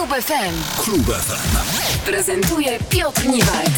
Klub FM Klub FM. prezentuje Piotr Niwald.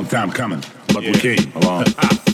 long time coming, but we came along.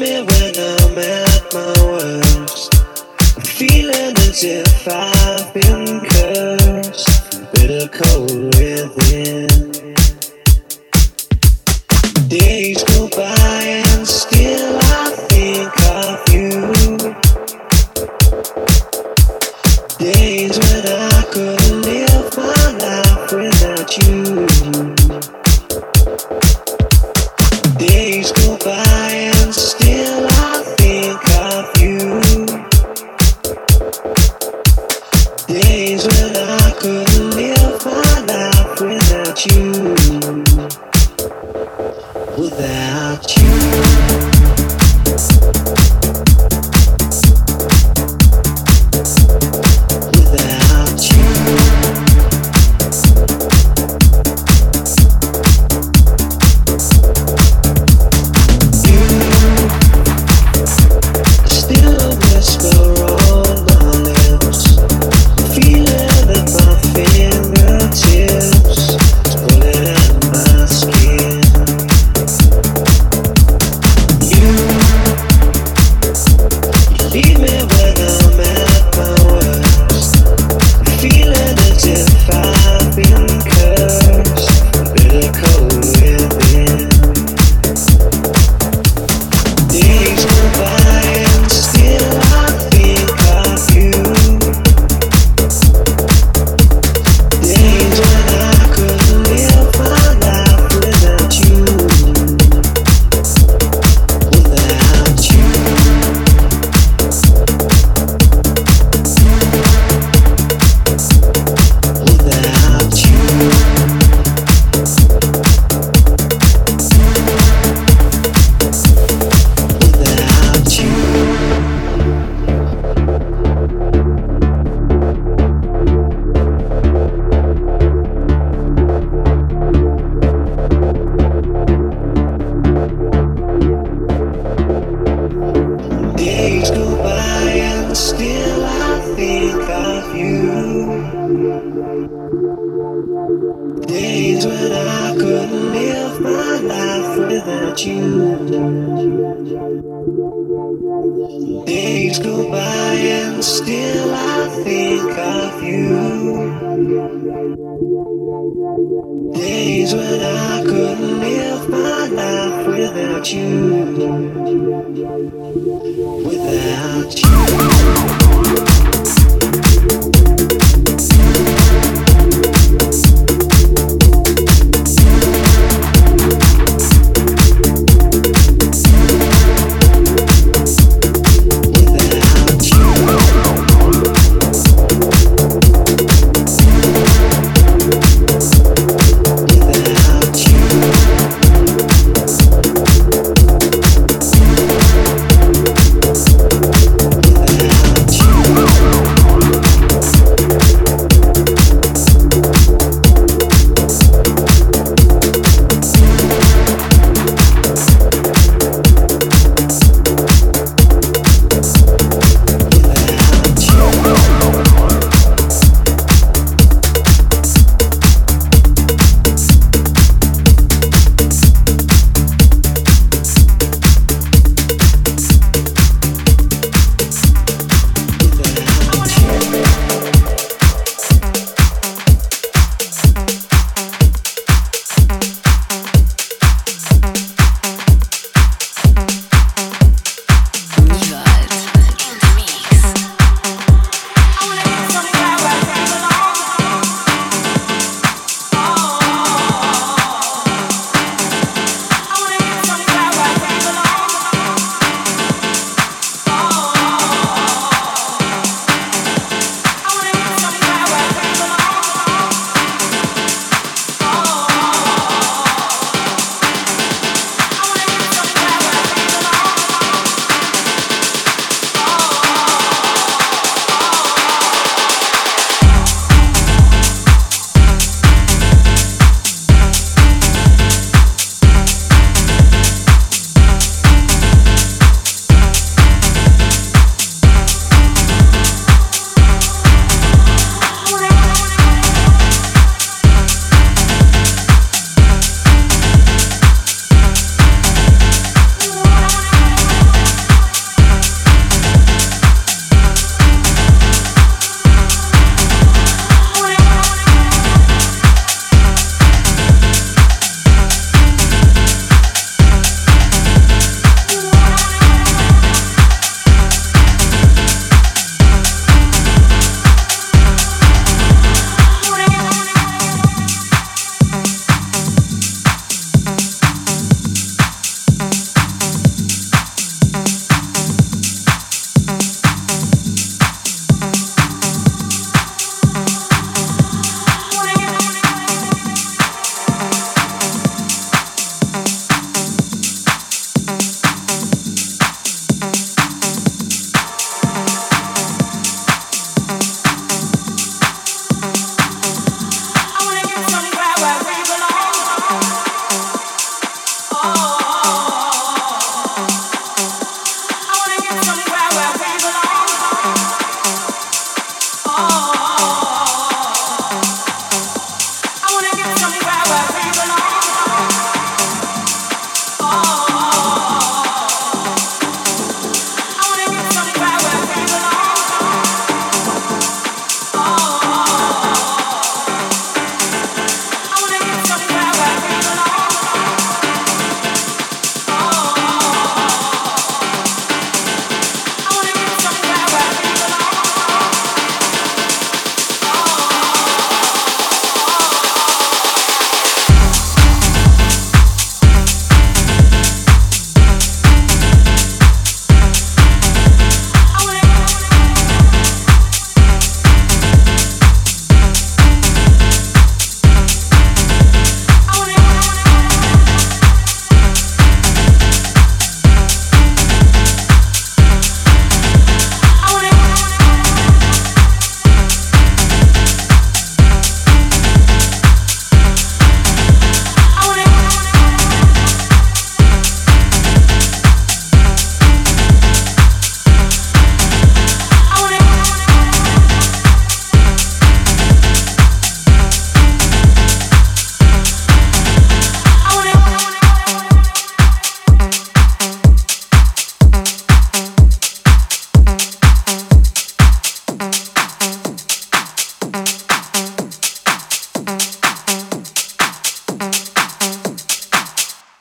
me when I'm at my worst. I'm feeling as if I've been cursed, bitter cold within. Days go by and still.